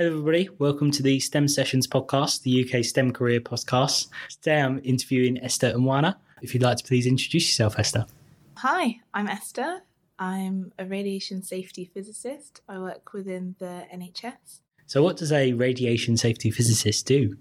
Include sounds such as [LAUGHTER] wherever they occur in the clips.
Hello, everybody. Welcome to the STEM Sessions podcast, the UK STEM career podcast. Today I'm interviewing Esther Mwana. If you'd like to please introduce yourself, Esther. Hi, I'm Esther. I'm a radiation safety physicist. I work within the NHS. So, what does a radiation safety physicist do?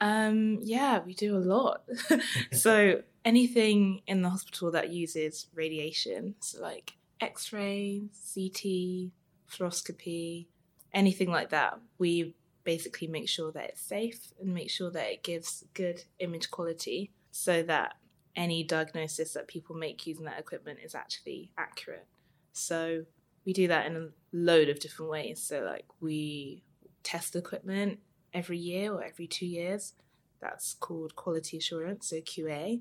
Um, yeah, we do a lot. [LAUGHS] so, anything in the hospital that uses radiation, so like X ray, CT, fluoroscopy, anything like that, we basically make sure that it's safe and make sure that it gives good image quality so that any diagnosis that people make using that equipment is actually accurate. So we do that in a load of different ways. So like we test equipment every year or every two years. That's called quality assurance, so QA.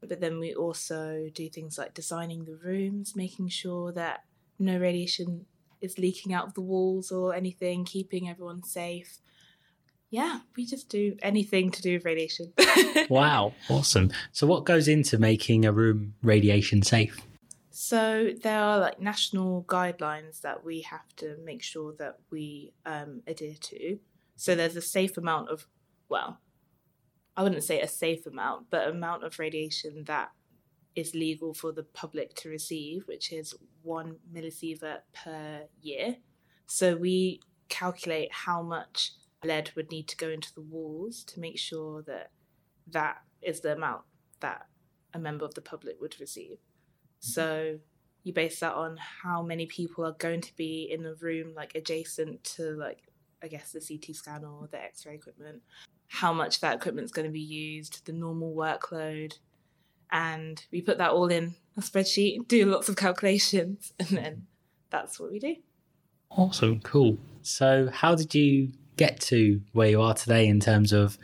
But then we also do things like designing the rooms, making sure that no radiation is leaking out of the walls or anything, keeping everyone safe. Yeah, we just do anything to do with radiation. [LAUGHS] wow, awesome. So, what goes into making a room radiation safe? So, there are like national guidelines that we have to make sure that we um, adhere to. So, there's a safe amount of, well, I wouldn't say a safe amount, but amount of radiation that is legal for the public to receive, which is one millisievert per year. So we calculate how much lead would need to go into the walls to make sure that that is the amount that a member of the public would receive. Mm-hmm. So you base that on how many people are going to be in the room, like adjacent to like I guess the CT scan or the X-ray equipment, how much that equipment is going to be used, the normal workload, and we put that all in a spreadsheet, do lots of calculations, [LAUGHS] and then that's what we do. Awesome, cool. So, how did you get to where you are today in terms of?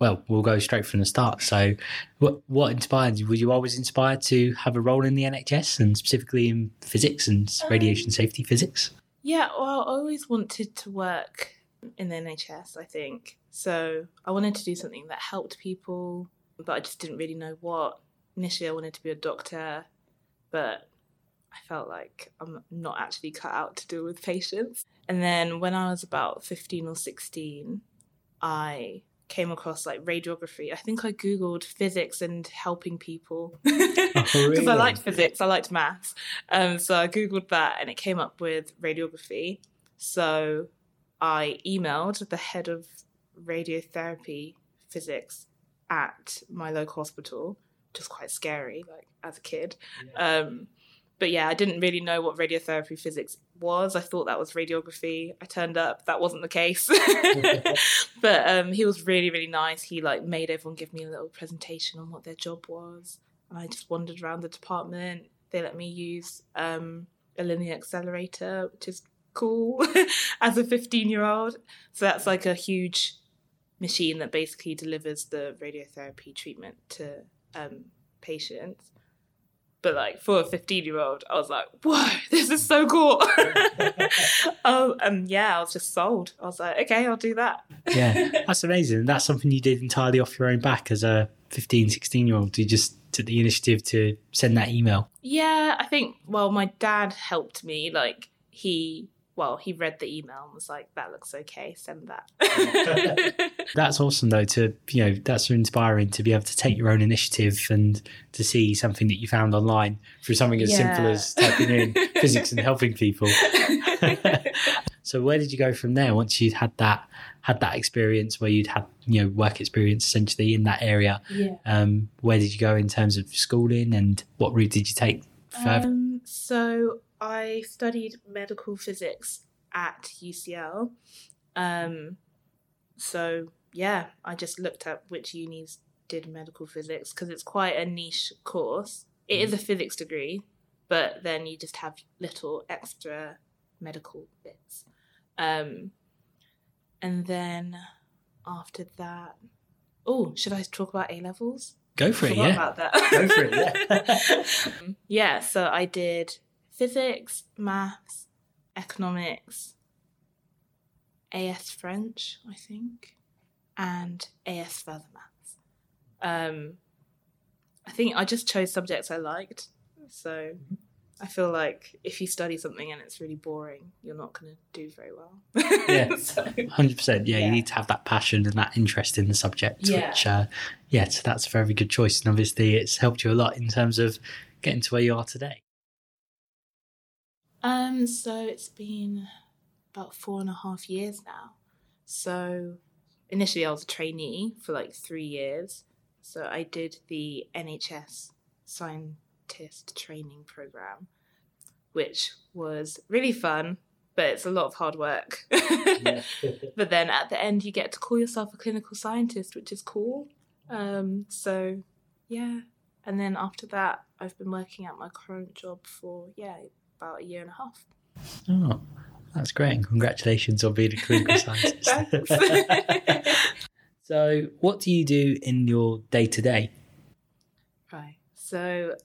Well, we'll go straight from the start. So, what what inspired you? Were you always inspired to have a role in the NHS and specifically in physics and radiation um, safety physics? Yeah, well, I always wanted to work in the NHS. I think so. I wanted to do something that helped people, but I just didn't really know what initially I wanted to be a doctor, but I felt like I'm not actually cut out to deal with patients. And then when I was about 15 or 16, I came across like radiography. I think I googled physics and helping people because [LAUGHS] oh, really? I liked physics, I liked maths. Um, so I googled that, and it came up with radiography. So I emailed the head of radiotherapy physics at my local hospital just quite scary, like as a kid. Yeah. Um, but yeah, I didn't really know what radiotherapy physics was. I thought that was radiography. I turned up, that wasn't the case. [LAUGHS] but um, he was really, really nice. He like made everyone give me a little presentation on what their job was, and I just wandered around the department. They let me use um, a linear accelerator, which is cool [LAUGHS] as a 15 year old. So that's like a huge machine that basically delivers the radiotherapy treatment to um, patients. But like for a 15 year old, I was like, whoa, this is so cool. oh, [LAUGHS] um, yeah, I was just sold. I was like, okay, I'll do that. yeah, [LAUGHS] that's amazing. That's something you did entirely off your own back as a 15, 16 year old. You just took the initiative to send that email. Yeah, I think, well, my dad helped me. Like, he well, he read the email and was like, "That looks okay. Send that." [LAUGHS] that's awesome, though. To you know, that's inspiring to be able to take your own initiative and to see something that you found online through something as yeah. simple as typing in [LAUGHS] physics and helping people. [LAUGHS] so, where did you go from there once you'd had that had that experience where you'd had you know work experience essentially in that area? Yeah. Um, where did you go in terms of schooling and what route did you take further? Um, so I studied medical physics at UCL. Um, so yeah, I just looked at which unis did medical physics because it's quite a niche course. It is a mm. physics degree, but then you just have little extra medical bits. Um, and then after that, oh, should I talk about A levels? Go for it, yeah. About that. Go for it, yeah. [LAUGHS] yeah, so I did physics, maths, economics, AS French, I think, and AS Further Maths. Um, I think I just chose subjects I liked. So I feel like if you study something and it's really boring, you're not going to do very well. Yeah. [LAUGHS] So, Hundred percent. Yeah, Yeah. you need to have that passion and that interest in the subject. Yeah. Which, uh, yeah, so that's a very good choice, and obviously it's helped you a lot in terms of getting to where you are today. Um, so it's been about four and a half years now. So initially I was a trainee for like three years. So I did the NHS scientist training program, which was really fun, but it's a lot of hard work. [LAUGHS] [LAUGHS] but then at the end, you get to call yourself a clinical scientist, which is cool. Um, so yeah, and then after that, I've been working at my current job for yeah about a year and a half. Oh, that's great. And congratulations on being a clinical [LAUGHS] scientist. [LAUGHS] So, what do you do in your day to day? Right. So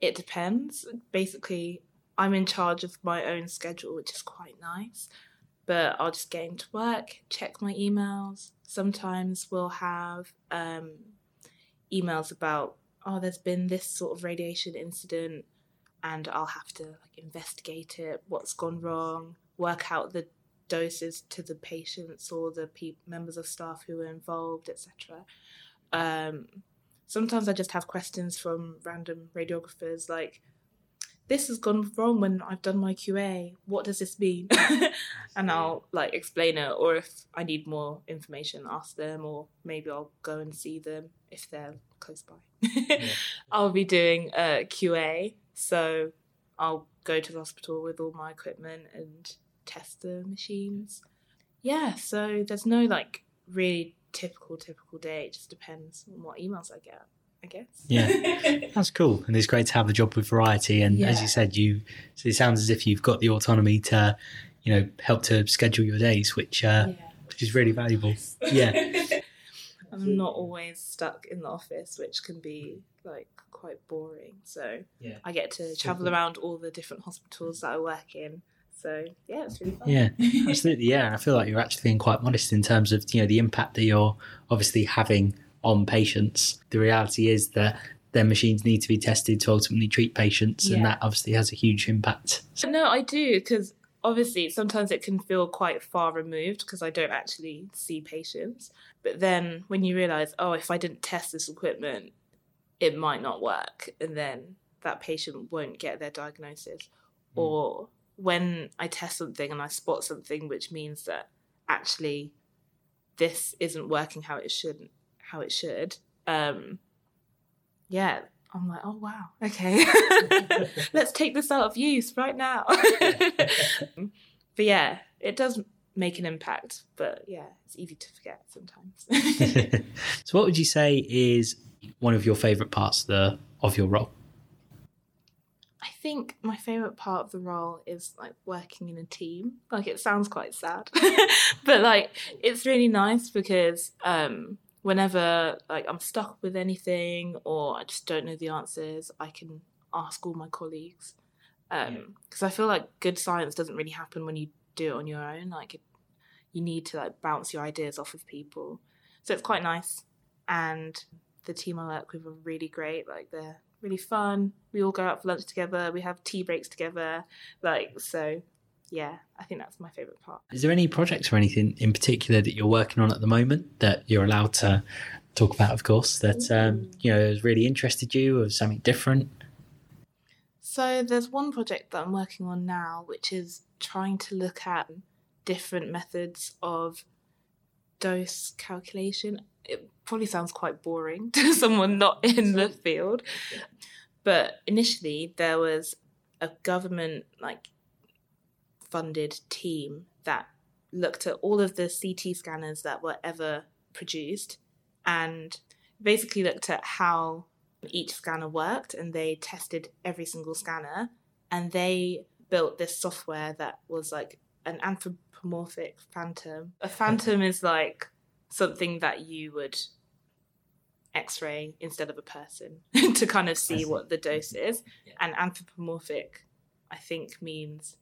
it depends. Basically, I'm in charge of my own schedule, which is quite nice. But I'll just get into work, check my emails. Sometimes we'll have um, emails about, oh, there's been this sort of radiation incident, and I'll have to like investigate it, what's gone wrong, work out the doses to the patients or the pe- members of staff who were involved, etc. Um, sometimes I just have questions from random radiographers like, this has gone wrong when I've done my QA. What does this mean? [LAUGHS] [LAUGHS] and I'll like explain it, or if I need more information, ask them, or maybe I'll go and see them if they're close by. [LAUGHS] I'll be doing a QA, so I'll go to the hospital with all my equipment and test the machines. Yeah, so there's no like really typical typical day. It just depends on what emails I get, I guess. Yeah. [LAUGHS] That's cool, and it's great to have a job with variety. And as you said, you so it sounds as if you've got the autonomy to, you know, help to schedule your days, which uh, yeah. which is really valuable. Yeah. [LAUGHS] I'm not always stuck in the office, which can be like quite boring. So Yeah. I get to travel cool. around all the different hospitals that I work in. So yeah, it's really fun. Yeah, [LAUGHS] Absolutely, yeah. And I feel like you're actually being quite modest in terms of you know the impact that you're obviously having on patients. The reality is that their machines need to be tested to ultimately treat patients, and that obviously has a huge impact. No, I do because obviously sometimes it can feel quite far removed because I don't actually see patients. But then when you realize, oh, if I didn't test this equipment, it might not work, and then that patient won't get their diagnosis. Mm. Or when I test something and I spot something which means that actually this isn't working how it should how it should. Um, yeah, I'm like, oh wow, okay, [LAUGHS] let's take this out of use right now. [LAUGHS] [LAUGHS] but yeah, it does make an impact. But yeah, it's easy to forget sometimes. so, what would you say is one of your favourite parts of, the, of your role? I think my favorite part of the role is like working in a team. Like it sounds quite sad, but like it's really nice because um whenever like I'm stuck with anything or I just don't know the answers, I can ask all my colleagues. Um because I feel like good science doesn't really happen when you do it on your own. Like it, you need to like bounce your ideas off of people. So it's quite nice and the team I work with are really great. Like they're really fun. We all go out for lunch together. We have tea breaks together. Like so, yeah. I think that's my favorite part. Is there any projects or anything in particular that you're working on at the moment that you're allowed to talk about, of course, that um, you know has really interested you or something different? So there's one project that I'm working on now, which is trying to look at different methods of dose calculation. It probably sounds quite boring [LAUGHS] to someone not in the field, [LAUGHS] but initially there was a government like funded team that looked at all of the CT scanners that were ever produced and basically looked at how each scanner worked and they tested every single scanner and they built this software that was like an anthropomorphic phantom. A phantom is like something that you would x-ray instead of a person [LAUGHS] to kind of see see. what the dose is Yeah. and anthropomorphic i think means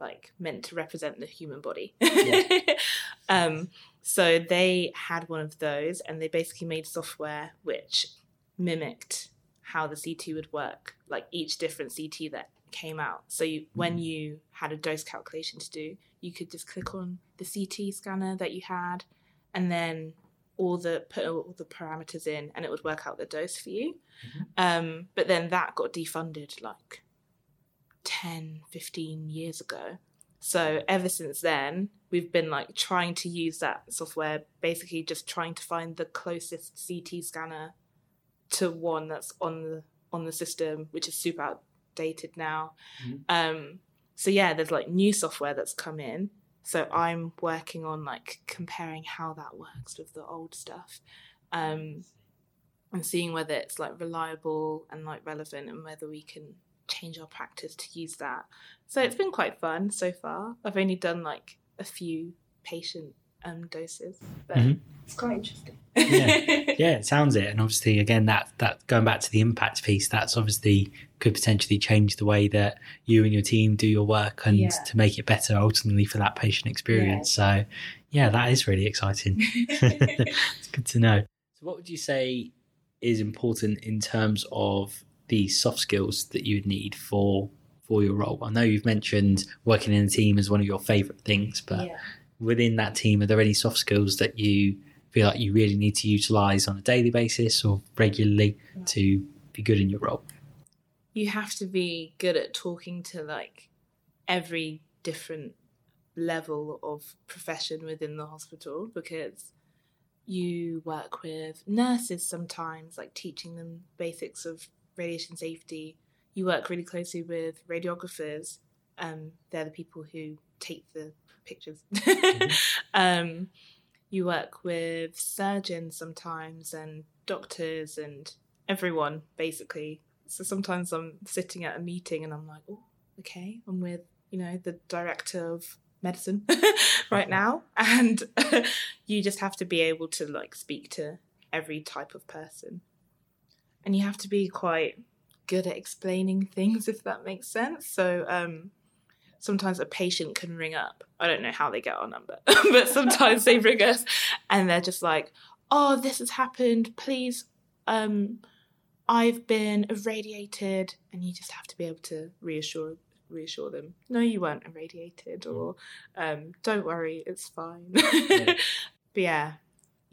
like meant to represent the human body Yeah. [LAUGHS] um so they had one of those and they basically made software which mimicked how the ct would work like each different ct that came out. So you, when you had a dose calculation to do, you could just click on the CT scanner that you had, and then all the put all the parameters in, and it would work out the dose for you. Mm-hmm. Um, but then that got defunded like 10, 15 years ago. So ever since then, we've been like trying to use that software, basically just trying to find the closest CT scanner to one that's on the on the system, which is super outdated now. Mhm. Um, so yeah, there's like new software that's come in. So I'm working on like comparing how that works with the old stuff, um, and seeing whether it's like reliable and like relevant, and whether we can change our practice to use that. So it's been quite fun so far. I've only done like a few patient um, doses, but Mhm. it's quite interesting. Yeah. [LAUGHS] yeah, it sounds it. And obviously, again, that that going back to the impact piece, that's obviously could potentially change the way that you and your team do your work and Yeah. to make it better ultimately for that patient experience. So, yeah, that is really exciting. [LAUGHS] [LAUGHS] it's good to know. So, what would you say is important in terms of the soft skills that you would need for for your role? I know you've mentioned working in a team as one of your favourite things, but yeah. within that team, are there any soft skills that you feel like you really need to utilize on a daily basis or regularly to be good in your role? you have to be good at talking to like every different level of profession within the hospital because you work with nurses sometimes like teaching them basics of radiation safety. You work really closely with radiographers. Um, they're the people who take the pictures. [LAUGHS] Um, you work with surgeons sometimes and doctors and everyone basically. So sometimes I'm sitting at a meeting and I'm like, oh, okay, I'm with, you know, the director of medicine [LAUGHS] right now. And [LAUGHS] you just have to be able to like speak to every type of person. And you have to be quite good at explaining things, [LAUGHS] if that makes sense. So um, sometimes a patient can ring up. I don't know how they get our number, [LAUGHS] but sometimes they ring us and they're just like, oh, this has happened. Please, um, I've been irradiated, and you just have to be able to reassure reassure them. No, you weren't irradiated, or um, don't worry, it's fine. [LAUGHS] but yeah,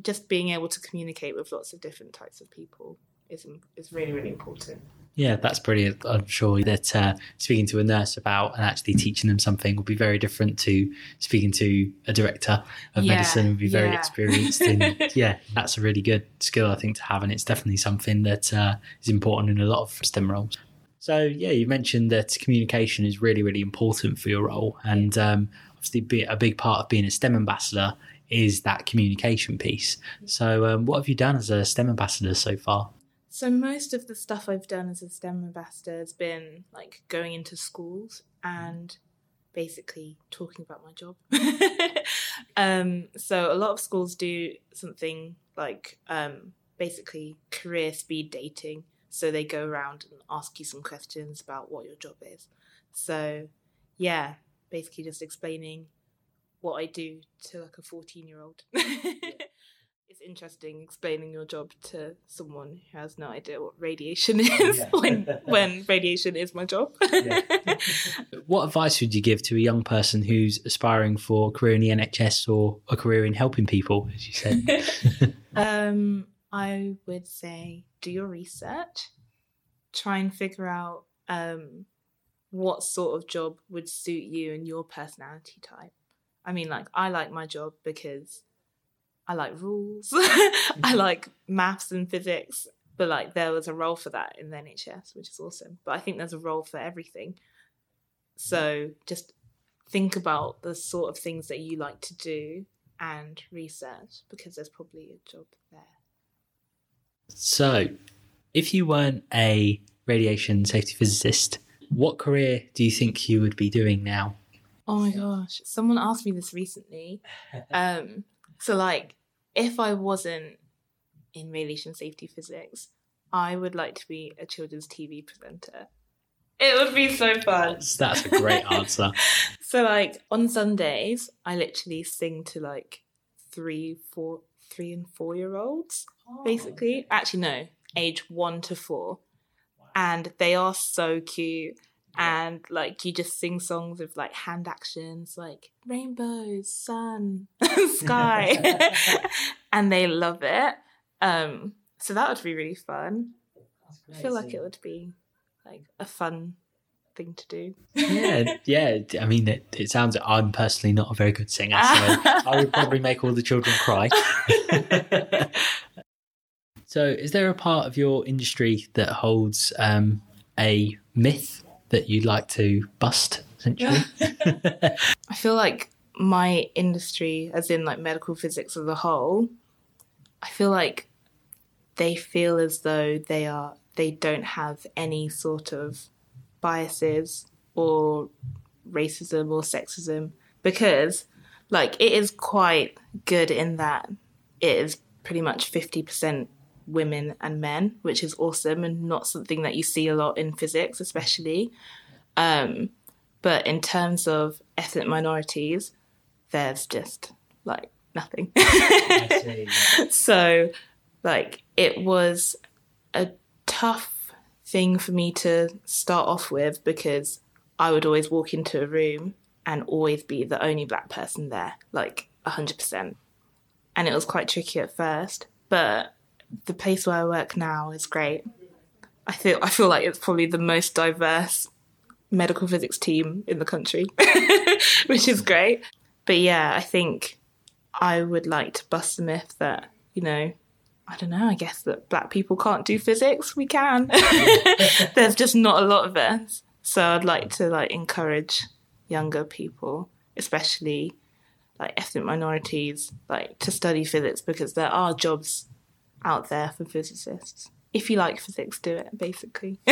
just being able to communicate with lots of different types of people is is really really important. Yeah, that's brilliant. I'm sure that uh, speaking to a nurse about and actually teaching them something will be very different to speaking to a director of Yeah, medicine and be very yeah. experienced. And [LAUGHS] yeah, that's a really good skill, I think, to have. And it's definitely something that uh, is important in a lot of STEM roles. So, yeah, you mentioned that communication is really, really important for your role. And um, obviously, be a big part of being a STEM ambassador is that communication piece. So, um, what have you done as a STEM ambassador so far? So most of the stuff I've done as a STEM ambassador has been like going into schools and basically talking about my job. [LAUGHS] um, so a lot of schools do something like um, basically career speed dating. So they go around and ask you some questions about what your job is. So yeah, basically just explaining what I do to like a 14 year old. [LAUGHS] It's interesting explaining your job to someone who has no idea what radiation [LAUGHS] is Yeah. when [LAUGHS] when radiation is my job. [LAUGHS] What advice would you give to a young person who's aspiring for a career in the NHS or a career in helping people, as you said? um, I would say do your research, try and figure out um, what sort of job would suit you and your personality type. I mean, like I like my job because I like rules, [LAUGHS] I like maths and physics. But like there was a role for that in the NHS, which is awesome. But I think there's a role for everything. So just think about the sort of things that you like to do and research because there's probably a job there. So, if you weren't a radiation safety physicist, what career do you think you would be doing now? Oh my gosh, someone asked me this recently. [LAUGHS] Um, so like, if I wasn't in radiation safety physics, I would like to be a children's TV presenter. It would be so fun. That's, that's a great [LAUGHS] answer. So like on Sundays, I literally sing to like three, four, three and four year olds, oh. basically. Actually, no, age one to four, and they are so cute. And like you just sing songs with like hand actions like rainbows sun [LAUGHS] sky. [LAUGHS] [LAUGHS] And they love it. Um so that would be really fun. I feel like it would be like a fun thing to do. Yeah yeah i mean it, it sounds i'm personally not a very good singer so i would probably make all the children cry. So is there a part of your industry that holds um, a myth that you'd like to bust, essentially? [LAUGHS] I feel like my industry, as in like medical physics as a whole, I feel like they feel as though they are they don't have any sort of biases or racism or sexism because like it is quite good in that it is pretty much 50% women and men, which is awesome and not something that you see a lot in physics, especially. Um, but in terms of ethnic minorities, there's just like nothing. [LAUGHS] so, like, it was a tough thing for me to start off with because I would always walk into a room and always be the only black person there, like 100%. And it was quite tricky at first, but the place where I work now is great. I feel I feel like it's probably the most diverse medical physics team in the country, [LAUGHS] which is great. But yeah, I think I would like to bust the myth that you know, I don't know. I guess that black people can't do physics. We can. [LAUGHS] There's just not a lot of it. So I'd like to like encourage younger people, especially like ethnic minorities, like to study physics because there are jobs out there for physicists. If you like physics, do it, basically. [LAUGHS] [LAUGHS]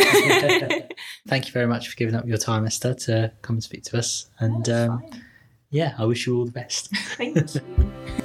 Thank you very much for giving up your time, Esther, to come and speak to us. And um, yeah, I wish you all the best. Thank you. [LAUGHS]